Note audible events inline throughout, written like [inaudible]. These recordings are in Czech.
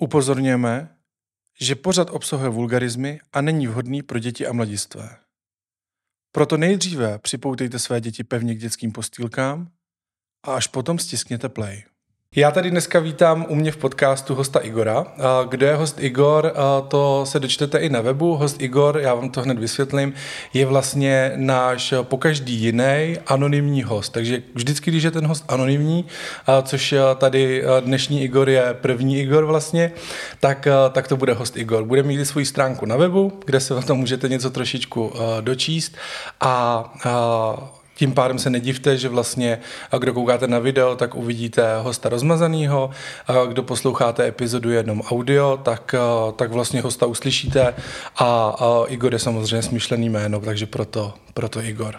Upozorňujeme, že pořad obsahuje vulgarizmy a není vhodný pro děti a mladistvé. Proto nejdříve připoutejte své děti pevně k dětským postýlkám a až potom stiskněte play. Já tady dneska vítám u mě v podcastu hosta Igora. Kdo je host Igor, to se dočtete i na webu. Host Igor, já vám to hned vysvětlím, je vlastně náš pokaždý jiný anonymní host. Takže vždycky, když je ten host anonymní, což tady dnešní Igor je první Igor vlastně, tak, tak to bude host Igor. Bude mít svoji stránku na webu, kde se o tom můžete něco trošičku dočíst a tím pádem se nedivte, že vlastně, kdo koukáte na video, tak uvidíte hosta rozmazanýho, kdo posloucháte epizodu jenom audio, tak, tak vlastně hosta uslyšíte a, a Igor je samozřejmě smyšlený jméno, takže proto, proto Igor.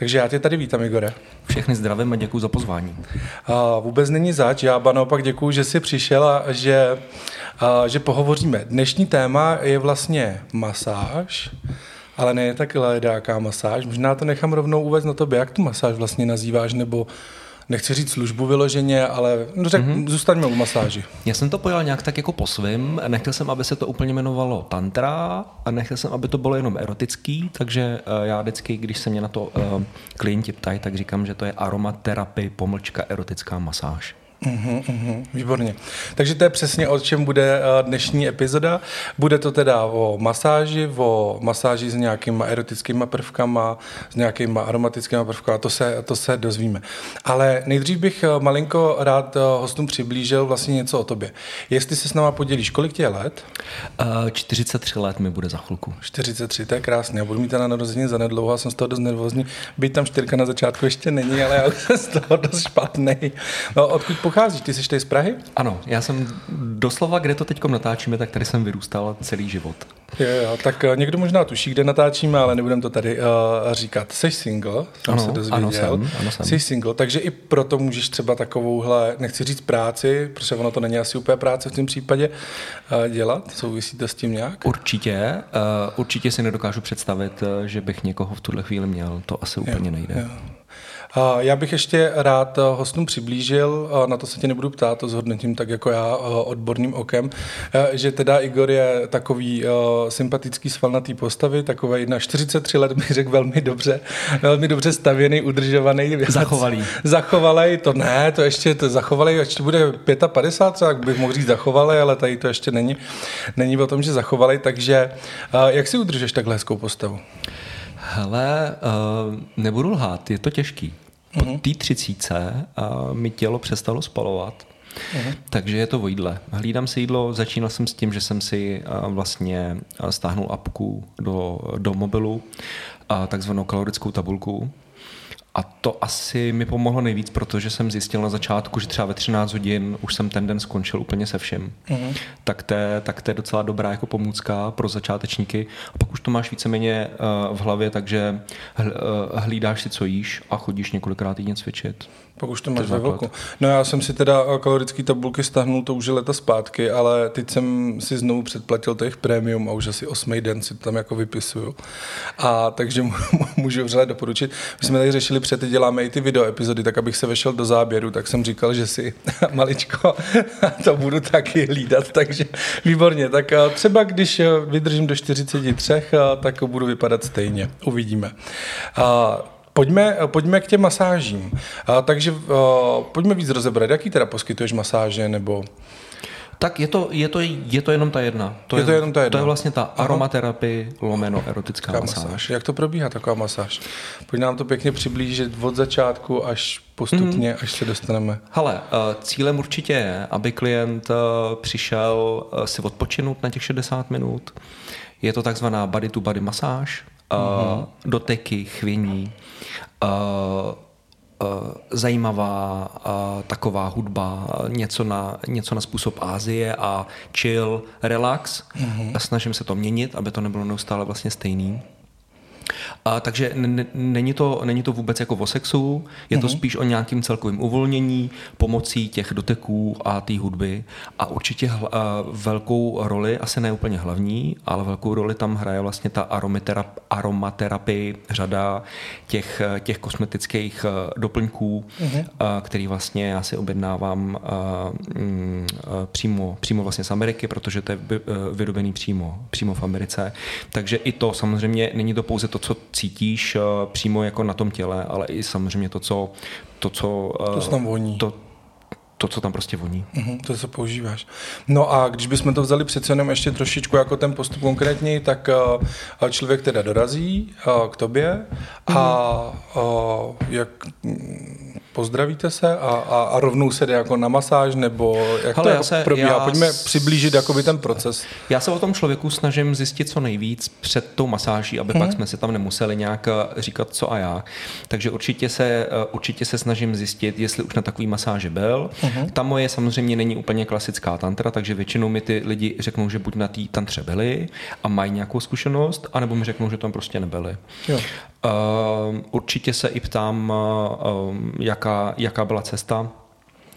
Takže já tě tady vítám, Igore. Všechny zdravím a děkuji za pozvání. A vůbec není zač, já ba naopak děkuji, že jsi přišel a že, a, že pohovoříme. Dnešní téma je vlastně masáž, ale ne tak ledáká masáž. Možná to nechám rovnou uvést na tobě, jak tu masáž vlastně nazýváš, nebo nechci říct službu vyloženě, ale no, řek, mm-hmm. zůstaňme u masáži. Já jsem to pojal nějak tak jako po svým. Nechtěl jsem, aby se to úplně jmenovalo tantra a nechtěl jsem, aby to bylo jenom erotický, takže uh, já vždycky, když se mě na to uh, klienti ptají, tak říkám, že to je aromaterapie pomlčka erotická masáž. Uhum, uhum, výborně. Takže to je přesně o čem bude eh, dnešní epizoda. Bude to teda o masáži, o masáži s nějakýma erotickými prvkama, s nějakýma aromatickými prvkama, to se, to se dozvíme. Ale nejdřív bych eh, malinko rád eh, hostům přiblížil vlastně něco o tobě. Jestli se s náma podělíš, kolik tě je let? Uh, 43 let mi bude za chvilku. 43, to je krásné. Já budu mít na narození za nedlouho, jsem z toho dost nervózní. Být tam čtyřka na začátku ještě není, ale já [laughs] jsem z toho dost špatný. No, odkud pocházíš? Ty jsi tady z Prahy? Ano, já jsem doslova, kde to teď natáčíme, tak tady jsem vyrůstal celý život. Jo, jo, tak uh, někdo možná tuší, kde natáčíme, ale nebudeme to tady uh, říkat. Jsi single, jsem ano, se dozvěděl. Ano, jsem, ano, jsem. Jsi single, takže i proto můžeš třeba takovouhle, nechci říct práci, protože ono to není asi úplně práce v tom případě, uh, dělat. Souvisí to s tím nějak? Určitě. Uh, určitě si nedokážu představit, že bych někoho v tuhle chvíli měl. To asi úplně jo, nejde. Jo. Já bych ještě rád eh, hostům přiblížil, na to se tě nebudu ptát, to zhodnotím tak jako já eh, odborným okem, eh, že teda Igor je takový sympatický svalnatý postavy, takový na 43 let bych řekl velmi dobře, velmi dobře stavěný, udržovaný. [laughs] Zachovalý. Zachovalý, to ne, to ještě to zachovalý, ještě bude 55, tak bych mohl říct zachovalý, ale tady to ještě není, není o tom, že zachovalý, takže jak si udržeš takhle hezkou postavu? Hele, uh, nebudu lhát, je to těžký. Po uh-huh. té třicíce mi tělo přestalo spalovat. Uh-huh. Takže je to o jídle. Hlídám si jídlo, začínal jsem s tím, že jsem si vlastně stáhnul apku do, do mobilu, takzvanou kalorickou tabulku, a to asi mi pomohlo nejvíc, protože jsem zjistil na začátku, že třeba ve 13 hodin už jsem ten den skončil úplně se všem. Mm-hmm. Tak, to je, tak to je docela dobrá jako pomůcka pro začátečníky. A pak už to máš víceméně uh, v hlavě, takže hl, uh, hlídáš si, co jíš a chodíš několikrát týdně cvičit. Pak už to máš ve velku. No já jsem si teda kalorické tabulky stáhnul to už je leta zpátky, ale teď jsem si znovu předplatil těch premium a už asi osmý den si to tam jako vypisuju. A takže [laughs] můžu vřele doporučit. My jsme tady řešili před, děláme i ty video epizody, tak abych se vešel do záběru, tak jsem říkal, že si [laughs] maličko [laughs] to budu taky hlídat, takže výborně. Tak třeba když vydržím do 43, tak budu vypadat stejně. Uvidíme. Pojďme, pojďme k těm masážím. Takže pojďme víc rozebrat. Jaký teda poskytuješ masáže nebo... Tak je to, je to, je to jenom ta jedna. To je, je to jenom ta jedna. To je vlastně ta aromaterapie lomeno erotická masáž. masáž. Jak to probíhá taková masáž? Pojď nám to pěkně přiblížit od začátku až postupně, mm. až se dostaneme. Hele, eh, cílem určitě je, aby klient eh, přišel eh, si odpočinout na těch 60 minut. Je to takzvaná body to body masáž, mm-hmm. doteky, chvění, zajímavá taková hudba, něco na, něco na způsob Ázie a chill, relax. Mm-hmm. A snažím se to měnit, aby to nebylo neustále vlastně stejný. A, takže n- není, to, není to vůbec jako o sexu, je to mm-hmm. spíš o nějakým celkovém uvolnění pomocí těch doteků a té hudby. A určitě hl- a velkou roli, asi ne úplně hlavní, ale velkou roli tam hraje vlastně ta aromaterapie, řada těch, těch kosmetických doplňků, mm-hmm. a, který vlastně já si objednávám a, m, a, přímo, přímo vlastně z Ameriky, protože to je vyrobený přímo, přímo v Americe. Takže i to samozřejmě není to pouze to, co cítíš eh, přímo jako na tom těle, ale i samozřejmě to, co to, co, to, co tam voní. To, to, co tam prostě voní. Mm-hmm, to, co používáš. No a když bychom to vzali přece jenom ještě trošičku jako ten postup konkrétní, tak uh, člověk teda dorazí uh, k tobě a uh, jak pozdravíte se a, a, a rovnou se jde jako na masáž, nebo jak Hele, to jako se, probíhá? Já Pojďme s... přiblížit jakoby ten proces. Já se o tom člověku snažím zjistit co nejvíc před tou masáží, aby hmm. pak mhm. jsme si tam nemuseli nějak eh, říkat co a já. Takže určitě se, eh, určitě se snažím zjistit, jestli už na takový masáži byl. Hmm. Ta moje samozřejmě není úplně klasická tantra, takže většinou mi ty lidi řeknou, že buď na té tantře byli a mají nějakou zkušenost, anebo mi řeknou, že tam prostě nebyli. Jo. Uh, určitě se i ptám, uh, jaká, jaká byla cesta.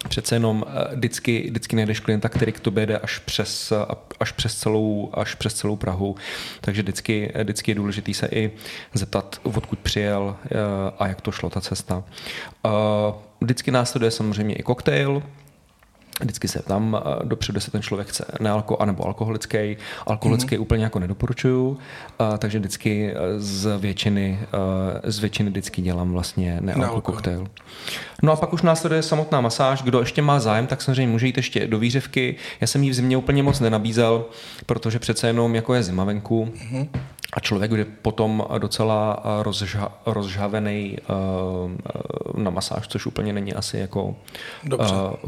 Přece jenom vždycky, vždycky najdeš klienta, který k tobě jde až přes, až přes, celou, až přes celou Prahu. Takže vždycky, vždycky je důležité se i zeptat, odkud přijel a jak to šlo, ta cesta. Vždycky následuje samozřejmě i koktejl, Vždycky se tam eh, dopředu, jestli ten člověk chce nealko, anebo alkoholický. Alkoholický mm-hmm. úplně jako nedoporučuju, a, eh, takže vždycky eh, z většiny, z většiny vždycky dělám vlastně nealko koktejl. No a pak už následuje samotná masáž. Kdo ještě má zájem, tak samozřejmě může jít ještě do výřivky. Já jsem ji v zimě úplně moc nenabízel, protože přece jenom jako je zima venku. Mm-hmm a člověk bude potom docela rozžha, rozžhavený uh, na masáž, což úplně není asi jako uh,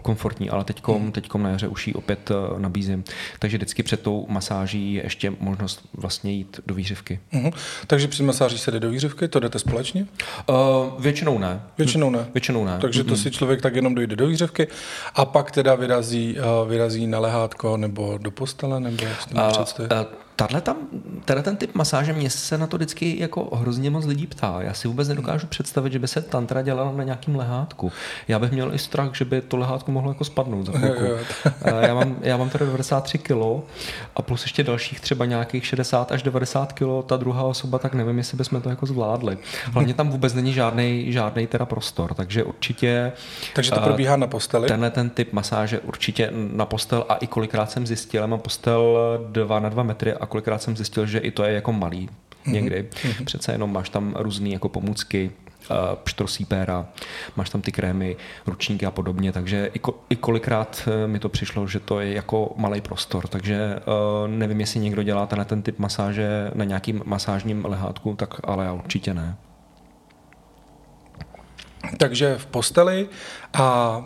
komfortní, ale teďkom, hmm. teďkom na jaře už ji opět uh, nabízím. Takže vždycky před tou masáží je ještě možnost vlastně jít do výřivky. Uh-huh. Takže při masáži se jde do výřivky, to jdete společně? Uh, většinou ne. Většinou ne? Většinou ne. Takže to uh-huh. si člověk tak jenom dojde do výřivky a pak teda vyrazí, uh, vyrazí na lehátko nebo do postele, nebo jak to uh, uh, Tahle tam, teda ten typ masáže, mě se na to vždycky jako hrozně moc lidí ptá. Já si vůbec nedokážu představit, že by se tantra dělala na nějakém lehátku. Já bych měl i strach, že by to lehátko mohlo jako spadnout za chvilku. [laughs] já, mám, já mám teda 93 kg a plus ještě dalších třeba nějakých 60 až 90 kg. Ta druhá osoba, tak nevím, jestli bychom to jako zvládli. Hlavně tam vůbec není žádný, žádný teda prostor, takže určitě... Takže to probíhá na posteli? Tenhle ten typ masáže určitě na postel a i kolikrát jsem zjistil, mám postel 2 na 2 metry a kolikrát jsem zjistil, že i to je jako malý někdy. Mm-hmm. Přece jenom máš tam různé jako pomůcky, uh, pštrosí péra, máš tam ty krémy, ručníky a podobně, takže i, ko, i kolikrát eh, mi to přišlo, že to je jako malý prostor, takže uh, nevím, jestli někdo dělá ten, ten typ masáže na nějakým masážním lehátku, tak ale já určitě ne. Takže v posteli a, a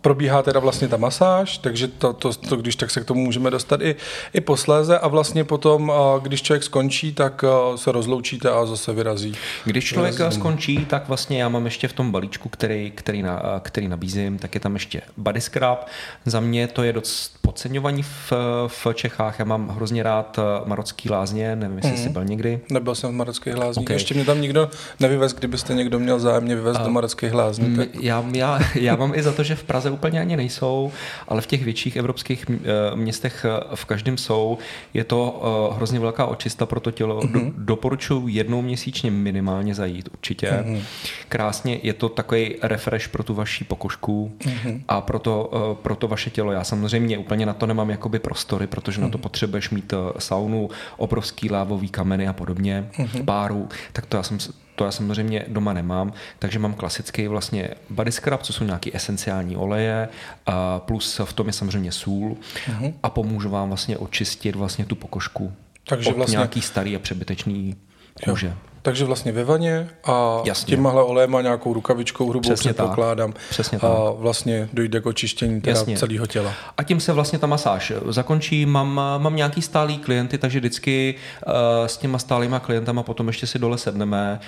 probíhá teda vlastně ta masáž, takže to, to, to, když tak se k tomu můžeme dostat i, i posléze a vlastně potom, když člověk skončí, tak se rozloučíte a zase vyrazí. Když člověk vyrazí. skončí, tak vlastně já mám ještě v tom balíčku, který, který, na, který nabízím, tak je tam ještě body scrub. Za mě to je dost podceňovaní v, v Čechách. Já mám hrozně rád marocký lázně, nevím, jestli mm. jsi byl někdy. Nebyl jsem v marockých lázních. Okay. Ještě mě tam nikdo nevyvez, kdybyste někdo měl zájem mě vyvést uh, do marockých lázní. Tak... Já, já, já mám i za to, že v Praze úplně ani nejsou, ale v těch větších evropských eh, městech eh, v každém jsou. Je to eh, hrozně velká očista pro to tělo. Mm-hmm. Do, doporučuji jednou měsíčně minimálně zajít, určitě. Mm-hmm. Krásně, je to takový refresh pro tu vaši pokožku mm-hmm. a pro to, pro to vaše tělo. Já samozřejmě úplně na to nemám jakoby prostory, protože mm-hmm. na to mhm. potřebuješ mít saunu, obrovský lávový kameny a podobně, mm-hmm. páru, tak to já jsem to já samozřejmě doma nemám, takže mám klasický vlastně body scrub, co jsou nějaké esenciální oleje, a plus v tom je samozřejmě sůl uh-huh. a pomůžu vám vlastně očistit vlastně tu pokožku takže od vlastně... nějaký starý a přebytečný kůže. Jo. Takže vlastně ve vaně a Jasně. těmahle olejem a nějakou rukavičkou hrubou Přesně tak. předpokládám. Přesně a tak. vlastně dojde k očištění teda Jasně. celého těla. A tím se vlastně ta masáž zakončí. Mám, mám nějaký stálý klienty, takže vždycky uh, s těma stálýma klientama potom ještě si dole sedneme,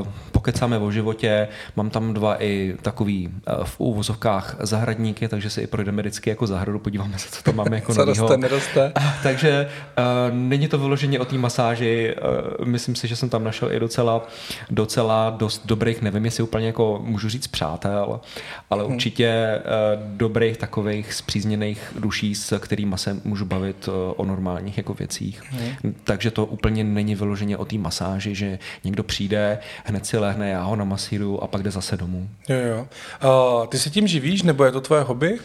uh, pokecáme o životě. Mám tam dva i takový uh, v úvozovkách zahradníky, takže si i projdeme vždycky jako zahradu, podíváme se, co tam máme jako [laughs] Co novýho. roste, neroste. [laughs] Takže uh, není to vyloženě o té masáži. Uh, myslím si, že jsem tam našel i docela, docela dost dobrých, nevím, jestli úplně jako můžu říct přátel, ale Mhm. určitě uh, dobrých takových zpřízněných duší, s kterými se můžu bavit uh, o normálních jako věcích. Mhm. Takže to úplně není vyloženě o té masáži, že někdo přijde, hned si lehne, já ho namasíruju a pak jde zase domů. Jo, jo. A ty se tím živíš, nebo je to tvoje hobby?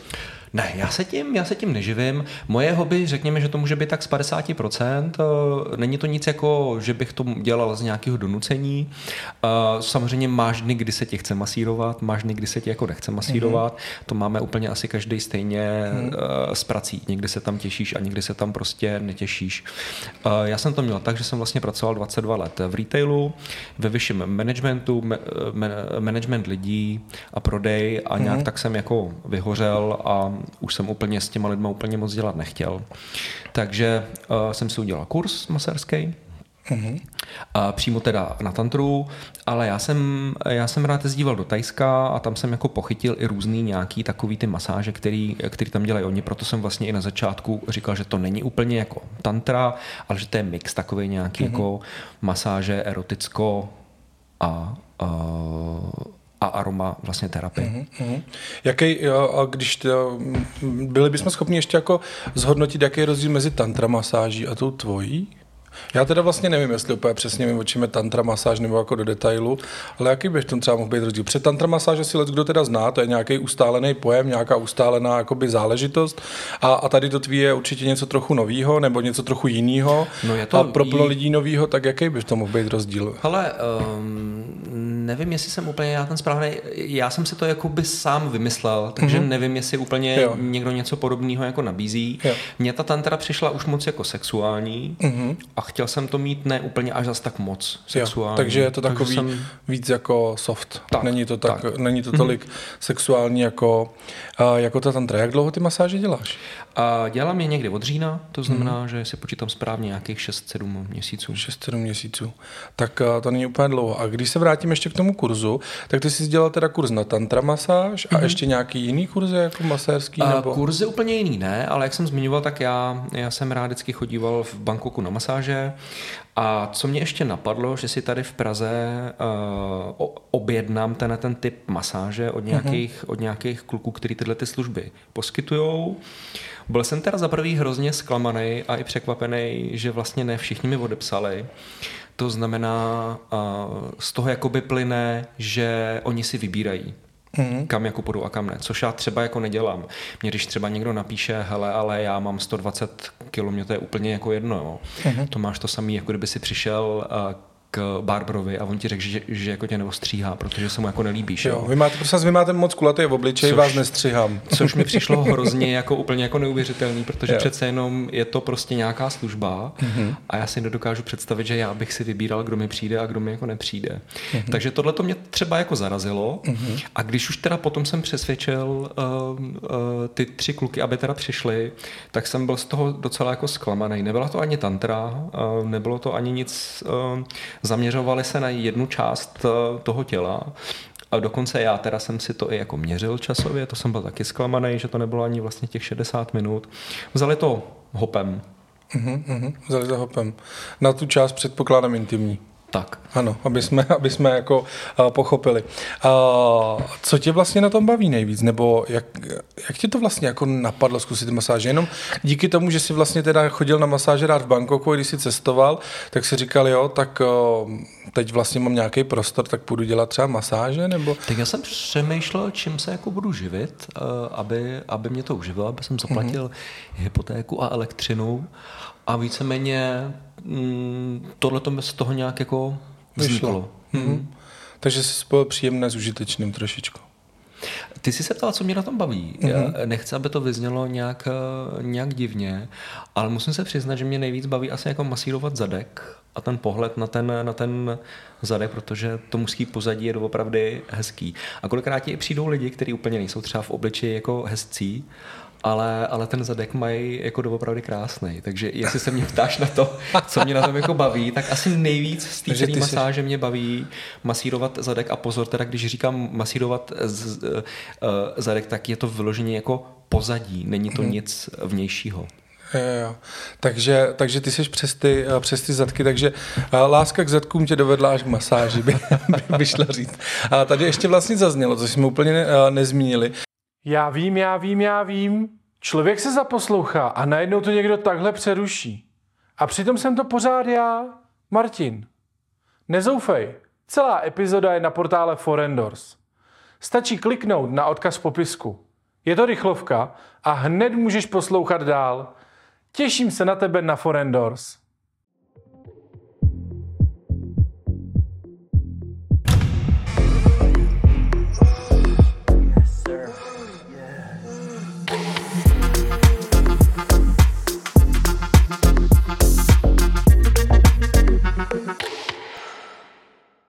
Ne, já se tím, já se tím neživím. Moje hobby, řekněme, že to může být tak z 50%. Eh, Není to nic jako, že bych to dělal z nějakého donucení. Eh, Samozřejmě máš dny, kdy se tě chce masírovat, máš dny, kdy se tě jako nechce masírovat. Mm-hmm. To máme úplně asi každý stejně mm-hmm. s prací. Někdy se tam těšíš a někdy se tam prostě netěšíš. Já jsem to měl tak, že jsem vlastně pracoval 22 let v retailu, ve vyšším managementu, ma- ma- management lidí a prodej a nějak mm-hmm. tak jsem jako vyhořel a už jsem úplně s těma lidma úplně moc dělat nechtěl. Takže uh, jsem si udělal kurz masérský, Mm-hmm. A přímo teda na tantru, ale já jsem, já jsem rád jezdíval do Tajska a tam jsem jako pochytil i různý nějaký takový ty masáže, který, který tam dělají oni, proto jsem vlastně i na začátku říkal, že to není úplně jako tantra, ale že to je mix takový nějaký mm-hmm. jako masáže eroticko a, a, a aroma vlastně terapie. Mm-hmm. Mhm. Jaký, a když to, byli bychom schopni ještě jako zhodnotit, jaký je rozdíl mezi tantra masáží a tou tvojí? Já teda vlastně nevím, jestli úplně přesně vím, o čem je tantra masáž nebo jako do detailu, ale jaký by v tom třeba mohl být rozdíl? Před tantra masáž asi let, kdo teda zná, to je nějaký ustálený pojem, nějaká ustálená jakoby záležitost a, a tady to tvý je určitě něco trochu novýho nebo něco trochu jiného. No je to a pro plno lidí novýho, tak jaký by v tom mohl být rozdíl? Hele, um, nevím, jestli jsem úplně já ten správný. Já jsem si to jakoby sám vymyslel, takže mm-hmm. nevím, jestli úplně Jo. někdo něco podobného jako nabízí. Jo. Mně ta tantra přišla už moc jako sexuální mm-hmm. a chtěl jsem to mít ne úplně až zas tak moc sexuální. Jo, takže je to Takže takový jsem- víc jako soft. Tak, není to, tak, tak. Není to tolik sexuální jako, uh, jako ta tantra. Jak dlouho ty masáže děláš? A dělám je někdy od října, to znamená, mm-hmm. že si počítám správně nějakých 6-7 měsíců. 6-7 měsíců. Tak uh, to není úplně dlouho. A když se vrátím ještě k tomu kurzu, tak ty jsi dělal teda kurz na tantra masáž a ještě nějaký jiný kurz jako masérský? A Nebo... kurzy úplně jiný ne, ale jak jsem zmiňoval, tak já, já jsem rád vždycky chodíval v Bangkoku na masáže a co mě ještě napadlo, že si tady v Praze uh, objednám ten, ten typ masáže od nějakých, uh-huh. od nějakých kluků, který tyhle ty služby poskytujou. Byl jsem teda za prvý hrozně zklamaný a i překvapený, že vlastně ne všichni mi odepsali. To znamená, z toho jakoby plyne, že oni si vybírají mm. kam jako půjdu a kam ne. Což já třeba jako nedělám. Mě když třeba někdo napíše, hele, ale já mám 120 km, to je úplně jako jedno. Jo. Mm. To máš to samý, jako kdyby si přišel k Barbarovi a on ti řekl, že, že jako tě neostříhá, protože se mu jako nelíbíš. Jo, vy máte, prosím vás, vy máte moc kulatý v obličeji, Což- vás nestřihám. Což mi přišlo [laughs] hrozně jako úplně jako neuvěřitelný, protože Jo. přece jenom je to prostě nějaká služba Mhm. a já si nedokážu představit, že já bych si vybíral, kdo mi přijde a kdo mi jako nepřijde. Mhm. Takže tohle to mě třeba jako zarazilo a když už teda potom jsem přesvědčil uh, uh, ty tři kluky, aby teda přišli, tak jsem byl z toho docela jako zklamaný. Nebyla to ani tantra, uh, nebylo to ani nic, uh, zaměřovali se na jednu část uh, toho těla a dokonce já teda jsem si to i jako měřil časově, to jsem byl taky zklamaný, že to nebylo ani vlastně těch 60 minut. Vzali to hopem. Mhm, mhm, vzali za hopem. Na tu část předpokládám intimní. Tak. Ano, aby jsme, [laughs] aby jsme jako uh, pochopili. Uh, co tě vlastně na tom baví nejvíc? Nebo jak, jak tě to vlastně jako napadlo zkusit masáže? Jenom díky tomu, že jsi vlastně teda chodil na masáže rád v Bangkoku, když jsi cestoval, tak si říkal, jo, tak uh, teď vlastně mám nějaký prostor, tak půjdu dělat třeba masáže? Nebo Tak já jsem přemýšlel, čím se jako budu živit, eh, aby, aby mě to uživilo, aby jsem zaplatil mm-hmm. hypotéku a elektřinu a víceméně mm, tohle to z toho nějak jako vzniklo. Mhm. Takže jsi byl příjemné s užitečným trošičku. Ty jsi se ptal, co mě na tom baví. Mm-hmm. Já nechci, aby to vyznělo nějak, eh, nějak divně, ale musím se přiznat, že mě nejvíc baví asi jako masírovat zadek a ten pohled na ten, na ten zadek, protože to mužský pozadí je doopravdy hezký. A kolikrát ti přijdou lidi, kteří úplně nejsou třeba v obličeji jako hezcí, ale, ale ten zadek mají jako doopravdy krásný. Takže jestli se mě ptáš na to, co mě na tom jako baví, tak asi nejvíc z té masáže jsi... mě baví masírovat zadek a pozor, teda když říkám masírovat z, uh, zadek, tak je to vyloženě jako pozadí, není to hmm. nic vnějšího. Jo, jo. Takže, takže ty jsi přes ty, eh, přes ty zadky, takže eh, láska k zadkům tě dovedla až k masáži, by, [laughs] by šla říct. A tady ještě vlastně zaznělo, co jsme úplně ne, nezmínili, já vím, já vím, já vím. Člověk se zaposlouchá a najednou to někdo takhle přeruší. A přitom jsem to pořád já, Martin. Nezoufej, celá epizoda je na portále Forendors. Stačí kliknout na odkaz v popisku. Je to rychlovka a hned můžeš poslouchat dál. Těším se na tebe na Forendors.